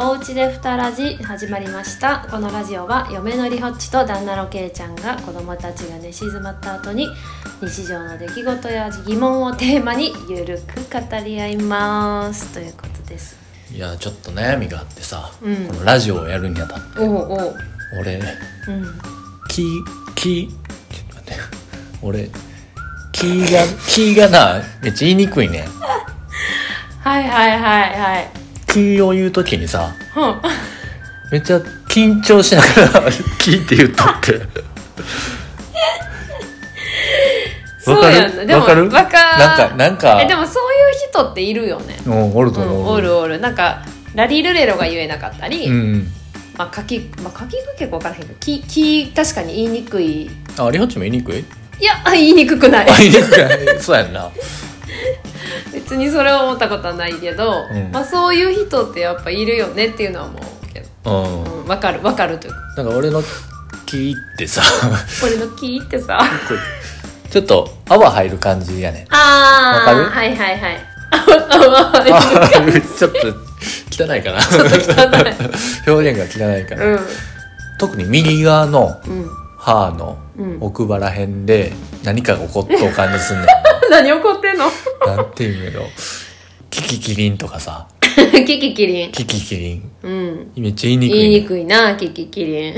おうちでふたラジ始まりました。このラジオは嫁のりほっちと旦那のけいちゃんが子供たちが寝静まった後に日常の出来事や疑問をテーマにゆるく語り合います。ということです。いやちょっと悩みがあってさ、うん。このラジオをやるにあたって。俺うん。キーキーちょっと待って。俺キーがキーがなめっちゃ言いにくいね。はいはいはいはいキーを言う時にさうん。めっちゃ緊張しながらキーって言っとって。そうやんな。でもわかる？わかなんかなんか。えでもそういう人っているよね。うんおるとう思う、んおるおる。なんかラリルレロが言えなかったり、うんまあ書きまあ書きが結構分からへんけどきき確かに言いにくい。あリホッチも言いにくい？いや言いにくくない。あ言いにくい。そうやんな別にそれを思ったことはないけど、うん。まあ、そういう人ってやっぱいるよねっていうのは思うけど、うん。うん、分かる分かるというか。なんか俺のキーってさ。これの聞いてさ。ちょっと泡入る感じやねん。ああわかる？はいはいはい。あああちょっと汚いかな。ちょっと汚い。表現が汚いから、うん。特に右側のうん。歯のうん奥腹辺で何かが起こっとう感じすんねん何怒ってんの？ななんていうんやろ。キキキリンとかさ。キキキリン。キキキリン。うん。めっちゃ言いにくい言いにくいなキキキリン。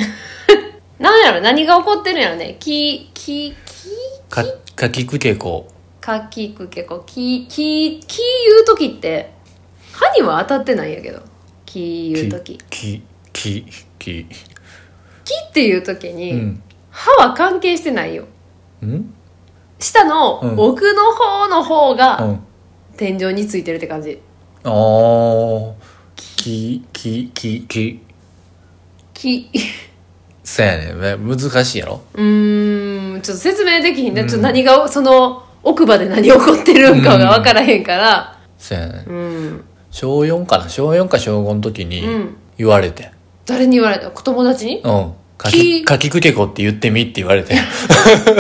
なんやろ何が起こってるんやろね。キキキかかきくけこ。かきくけこ。キキキ言う時って歯には当たってないんやけど。キ言う時。きききき。キっていう時うに、ん。歯は関係してないよ。うん？下のうん。奥の方の方うがん。天井についてるって感じ。あー。きききき。キそうやねん。難しいやろ？うーん。ちょっと説明できひんね、うん。ちょっと何がその奥歯で何起こってるんかが分からへんから。そうやねん。うん、小4かな？小4か小5の時にうん。言われて。誰に言われた？友達に？うん。かきき。かきくけこって言ってみって言われて。そ う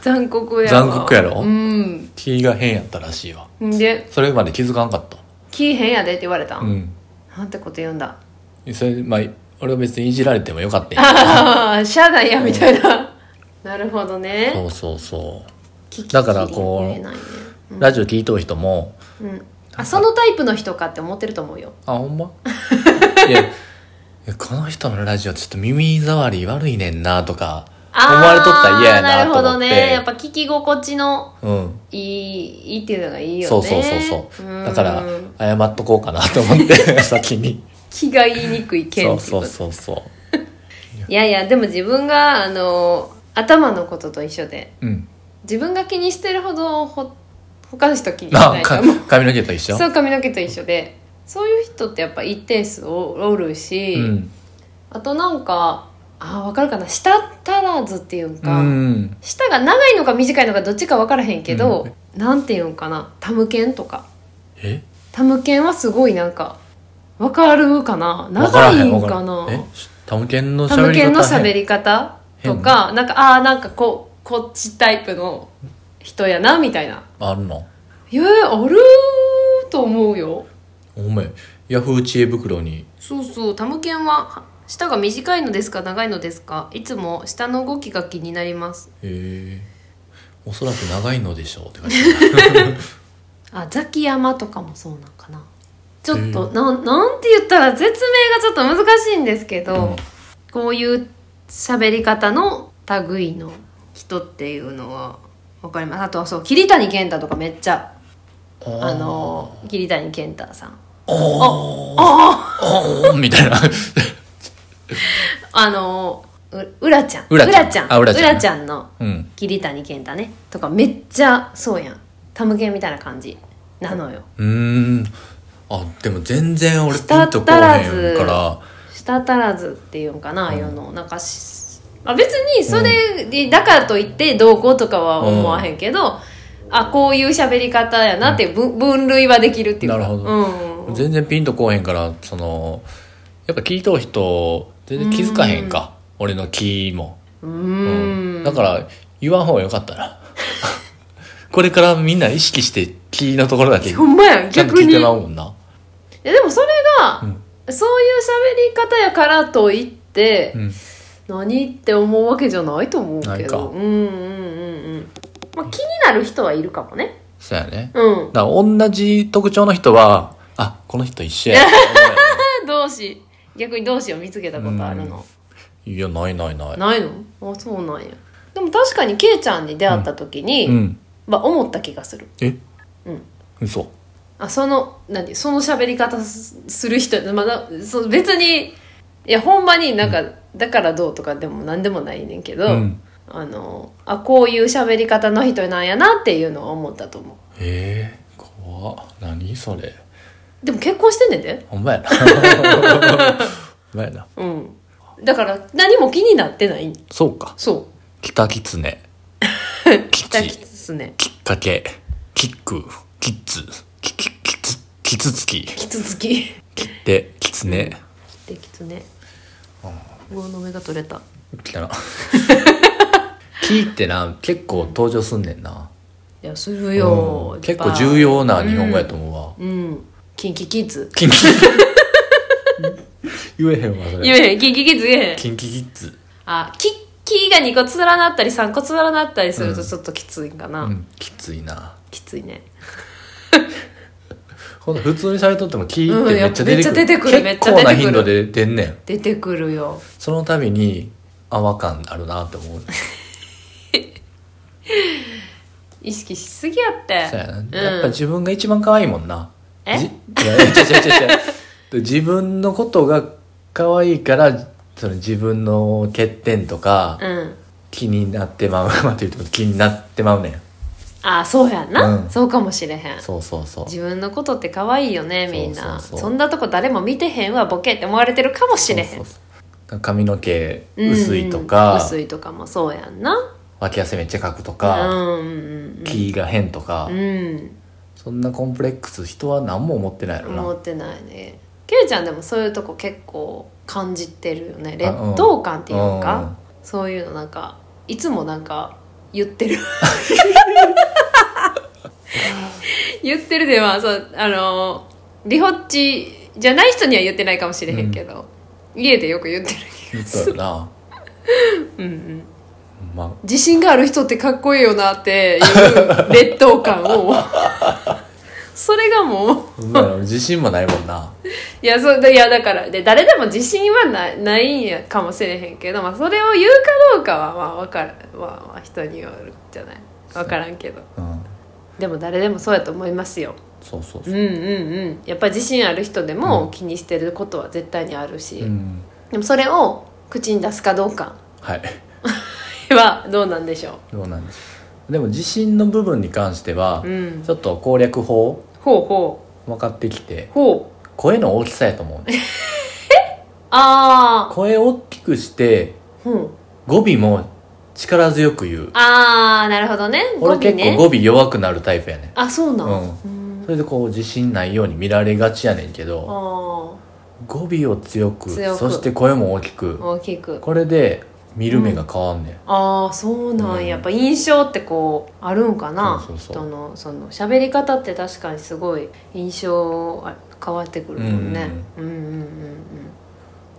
残酷やわ残酷やろ？うん。気が変やったらしいわ。んでそれまで気づかんかった「気変やで」って言われたん、うん。なんてこと言うんだ？それまあ俺は別にいじられてもよかったんやああしゃあないやみたいな。なるほどね。そうそうそキキキリンだからこうねうラジオ聞いとる人もうん。あそのタイプの人かって思ってると思うよ。あほんま？いやいやこの人のラジオちょっと耳障り悪いねんなとか思われとったら嫌やなと思って。なるほどね。やっぱ聞き心地のうん。いいいいっていうのがいいよね。そうそうそうそう。うん。だから謝っとこうかなと思って 先に。気が言いにくいそうそうそうそ いやいやでも自分があの頭のことと一緒でううん。自分が気にしてるほどほ他の人気にしないと思う髪の毛と一緒？そう髪の毛と一緒で。そういう人ってやっぱ一定数おおるし、うん。あとなんかあ分かるかな。舌足らずっていうんうか、ん。舌が長いのか短いのかどっちか分からへんけど、なんていうんかな。タムケンとか。え？タムケンはすごいなんか分かるかな。長いんわからなえ？タムケンの喋りり方とかなんかああなんかこうこっちタイプの人やなみたいな。あるの？いやあると思うよ。お前ヤフー知恵袋に。そうそうタムケンは舌が短いのですか長いのですか？いつも舌の動きが気になります。へえ。おそらく長いのでしょうって感じあ ザキヤマとかもそうなんかな。ちょっとなんなんて言ったら説明がちょっと難しいんですけど、うん。こういう喋り方の類の人っていうのはわかります。あとはそう桐谷健太とかめっちゃあの桐谷健太さん。おー。あおーみたいな あのううらちゃん。うらちゃんうらちゃんのうん。桐谷健太ね。とかめっちゃそうやん。タムケンみたいな感じ。なのよ。うーん。あでも全然俺ピ舌ンとこうへ足らずんから。舌足らずっていうんかな、ああいうの。なんかしあ別にそれで、だからといってどうこうとかは思わへんけど、あこういう喋り方やなっていう分分類はできるっていうか。なるほど。うん、全然ピンとこうへんからそのやっぱ聞いとる人全然気づかへんか。俺の気も。うーん。だから言わん方がよかったな。これからみんな意識して気のところだけちほんまやゃんと逆に聞いてまうもんな。やでもそれが、うん。そういう喋り方やからといって、うん。何って思うわけじゃないと思うないか。けどうんうんうんうん。まあ気になる人はいるかもね。そうやね。うん。だ同じ特徴の人はあこの人一緒や同士 逆に同士を見つけたことあるの、うやん。いやないないない。ないの？あそうなんや。でも確かにケイちゃんに出会った時に、うん。まあ、思った気がする。え？うん。嘘。あその何？その喋り方すする人まだそう別にいやほんまになんか、だからどうとかでも何でもないねんけど、うん。あのあこういう喋り方の人なんやなっていうのは思ったと思う。ええ怖っ。何それ？でも結婚してんねんで。ほんまやな。ほんまやな。うん。だから何も気になってない。そうか。そう。北キツネ。キ北きチつねきっかけ。キック。キッズ。キキキツキツツキ。きつつき切ってキツネ。できつね魚の目が取れた。来たな。キってな。結構登場すんねんな。いやするよ、うん。結構重要な日本語やと思うわ、うん、うん、キンキキッズキンキ言えへんわそれ。言えへん。キンキキッズ言えへん。キンキキッズあキッキーが2個連なったり3個連なったりするとちょっときついんかな、うんきついな。きついね。ほんと普通にされとってもキーってうんめっちゃ出てくる,、めっちゃ出てくるめっちゃ結構な出てくる。頻度で出んねん。出てくるよ。その度にあ和感あるなって思う 意識しすぎやって。そうやな、ん。やっぱ自分が一番可愛いもんなえ？じ いや違う違う違う。自分のことが可愛いからその自分の欠点とかうん。気になってまうまあというと気になってまうねん。あそうやんな、うん。そうかもしれへん。そうそうそう。自分のことって可愛いよねみんな。そうそうそう。そんなとこ誰も見てへんわボケって思われてるかもしれへん。そうそうそう。髪の毛うん薄いとか、薄いとかもそうやんな。脇汗めっちゃかくとうか、んうん気が変とか、うんうんそんなコンプレックス人は何も思ってないやろな。思ってないね。ケイちゃんでもそういうとこ結構感じてるよね。劣等感っていううん。かそういうのなんかいつもなんか言ってる。言ってるではそうあのリホッチじゃない人には言ってないかもしれへんけど、家でよく言ってる言ったよな。うんうんまあ。自信がある人ってかっこいいよなっていう 劣等感を。それがもう。自信もないもんな。いやそいやだからで誰でも自信はないないんやかもしれへんけど、まあ、それを言うかどうかはまあ分からまあ、まあ人によるじゃない。分からんけど。うん。でも誰でもそうやと思いますよ。そうそうそう。うんうんうん。やっぱり自信ある人でも気にしてることは絶対にあるし、うん。でもそれを口に出すかどうか。はいはどうなんでしょどうなんです？でも自信の部分に関しては、ううん。ちょっと攻略法ほうほ分かってきてうほう。声の大きさやと思うね あ声を大きくしてあうん。語尾も力強く言う。ああなるほどね。語俺結構語尾弱くなるタイプやね。あそうなん、うん。うん。それでこう自信ないように見られがちやねんけどあ語尾を強くそして声も大きく。あ大きく。これで見る目が変わんねん、ああそうなんや、うん。やっぱ印象ってこうあるんかなそうそうそう。人のその喋り方って確かにすごい印象あ変わってくるもんね。うん。うんうん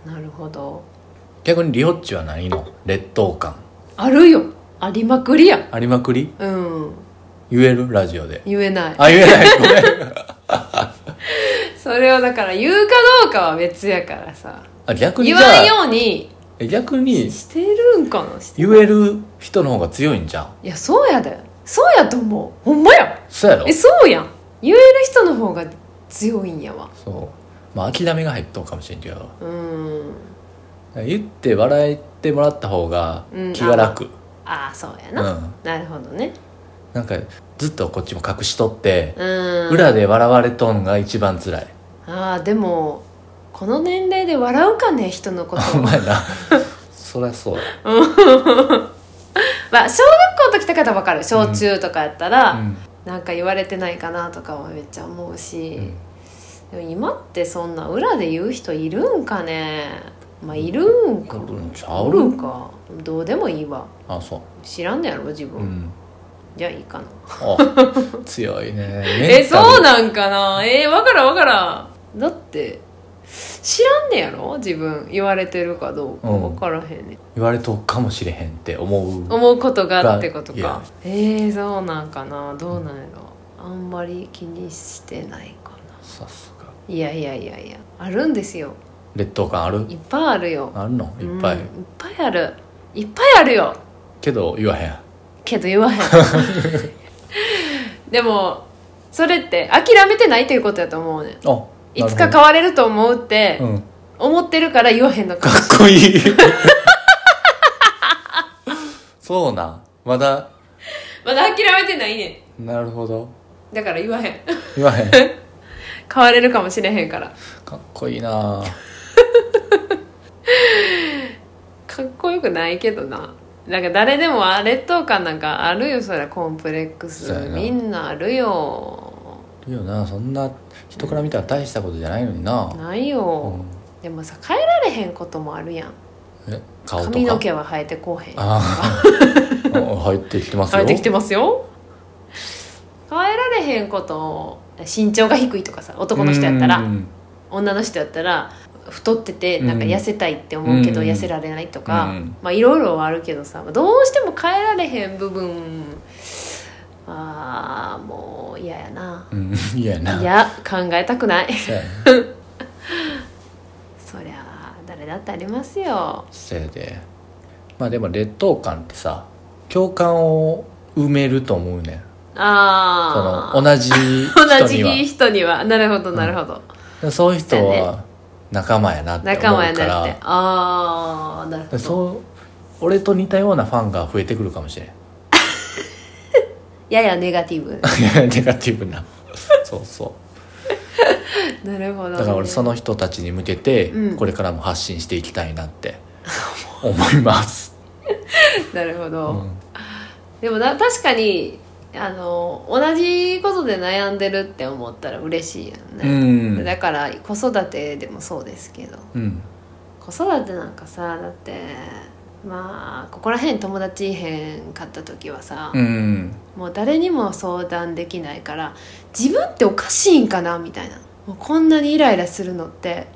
うんなるほど。逆にリホッチは何の劣等感？あるよ。ありまくりや。ありまくり？うん。言える？ラジオで。言えない。あ言えない。ごめんそれをだから言うかどうかは別やからさ。あ逆に言わんようにえ逆にしてるんかな？して言える人の方が強いんじゃん。いやそうやで。そうやと思う。ほんまや。そうやろ？えそうやん。言える人の方が強いんやわ。そう。まあ諦めが入っとうかもしれんけど。うん。言って笑えてもらった方がうん。気が楽。ああそうやうん、な、なるほどね。なんかずっとこっちも隠しとって、うん。裏で笑われとんが一番辛い。ああでもこの年齢で笑うかね人のこと。お前な。そりゃそう。や まあ小学校の時とかだ分かる。小中とかやったら、うん。なんか言われてないかなとかはめっちゃ思うし、うんでも今ってそんな裏で言う人いるんかね。まあいるんか。おるんかどうでもいいわ。あそ知らんのやろ自分、ううん。じゃあいいかな。あ強いね。えそうななんかな。えー、分からん分からん。だって知らんねやろ？自分言われてるかどうかうん。分からへんねん、言われとくかもしれへんって思う。思うことがってことか。えー、そうなんかな。どうなんやろ？あんまり気にしてないかさすが。ないやいやいやいや。あるんですよ。劣等感ある？いっぱいあるよ。あるの？いっぱい、うんいっぱいある。いっぱいあるよ。けど言わへん。けど言わへん。でもそれって諦めてないっていうことやと思うねん。あいつか変われると思うってうん。か思ってるから言わへんのかもしっこいい。そうな。んまだ。れんまだ諦めてないねなるほど。んだから言わへん。言わへん。変われるかもしれへんから。かっこいいな。かっこよくないけどな。なんか誰でもあ劣等感なんかあるよ。そりゃコンプレックス。そうやな。みんなあるよ。いいよな。そんな人から見たら大したことじゃないのにな、ないよ、うでもさ変えられへんこともあるやん。ん、え？顔とか？髪の毛は生えてこうへん。ああ入ってきてますよ。生えてきてますよ。変えられへんこと身長が低いとかさ男の人やったらうん。女の人やったら太っててなんか痩せたいって思うけどうん。痩せられないとか、うん。まあいろいろはあるけどさどうしても変えられへん部分あーもう嫌やな。うん 嫌やな。いや考えたくない。そうやな。そりゃあ誰だってありますよ。せいで。まあでも劣等感ってさ共感を埋めると思うねん。ああ同じ同人には。じ人には。なるほどなるほど、そういう人そうやは仲間やなって仲間やなって。らああなるほど。そう俺と似たようなファンが増えてくるかもしれんややネガティブ。ネガティブな。そうそう。なるほど、ね、だから俺その人たちに向けてうん。これからも発信していきたいなって思います、なるほど、うん。でもな確かにあの同じことで悩んでるって思ったら嬉しいようね、ん。だから子育てでもそうですけど。うん。子育てなんかさだってまあここら辺友達いへんかった時はさ、うん。もう誰にも相談できないから自分っておかしいんかなみたいな。もうこんなにイライラするのって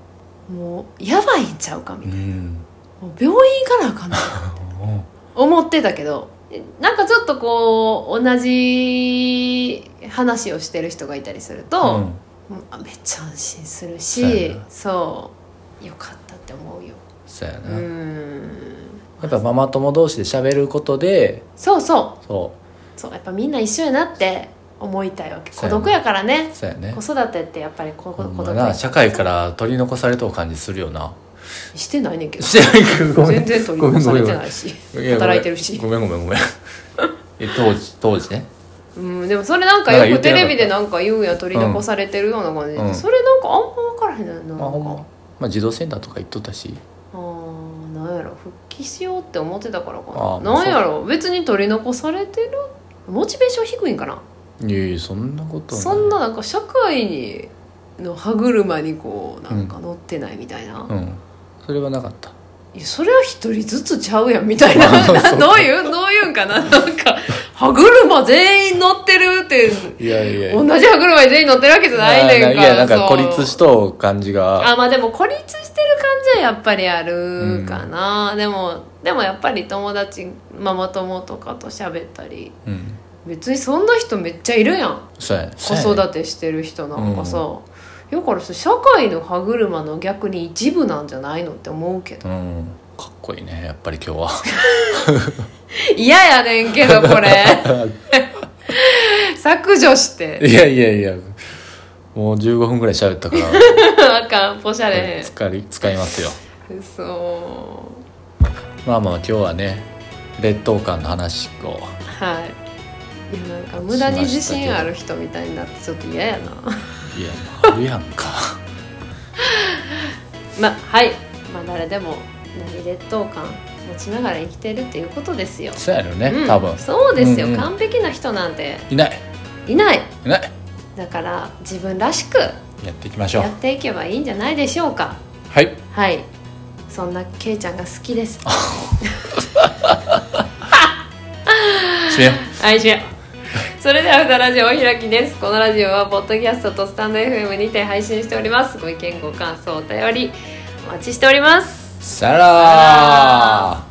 もうやばいんちゃうかみたいな、うん。もう病院行かなあかんな思ってたけどなんかちょっとこう同じ話をしてる人がいたりすると、うん。めっちゃ安心するしな。そうよかったって思うよ。そうやうな、んやっぱママ友同士で喋ることでそうそう。そそうやっぱみんな一緒やなって思いたいわけ。孤独やからね。うそうやね。子育てってやっぱりこ孤独。な社会から取り残されとう感じするよな。してないねんけど。してない。けどごめん全然取り残されてないし。働いてるし。ごめんごめんごめん。え当時当時ね。うん、でもそれなんかよくテレビでなんか言うんや取り残されてるような感じで、うん。それなんかあんま分からへんのよなまあま。あ児童センターとか行っとったし。あーなんやろ。復帰しようって思ってたからかな。なんやろ。別に取り残されてる？モチベーション低いんかな？いやいやそんなことそんななんか社会にの歯車にこうなんか乗ってないみたいな、うん。それはなかったいやそれは一人ずつちゃうやんみたいな。どういうどういうんかな。なんか歯車全員乗ってるっていやいやいや。同じ歯車に全員乗ってるわけじゃないねんからいやなんか孤立しとう感じが。あまあでも孤立してる感じはやっぱりあるかな、でもでもやっぱり友達ママ友とかと喋ったり。うん。別にそんな人めっちゃいるやん。子育てしてる人なんかさ、だからさ社会の歯車の逆に一部なんじゃないのって思うけど。うん。かっこいいねやっぱり今日は。嫌やねんけどこれ。削除して。いやいやいや。もう15分ぐらい喋ったから。あかんポシャレ。使い使いますよ。嘘。まあまあ今日はね劣等感の話を。はい。なんか無駄に自信ある人みたいになってちょっと嫌やな。いやあるやんか。まあはい。まあ誰でも何劣等感持ちながら生きてるっていうことですよ、そうやろね、うん。多分。そうですよ、うんうん。完璧な人なんて。いない。いない。いない。だから自分らしくやっていきましょう。やっていけばいいんじゃないでしょうか。はい。はい。そんなケイちゃんが好きです。はいしようそれでは「ふたラジオ」お開きです。このラジオはポッドキャストとスタンド FM にて配信しております。ご意見ご感想お便りお待ちしております。さよなら。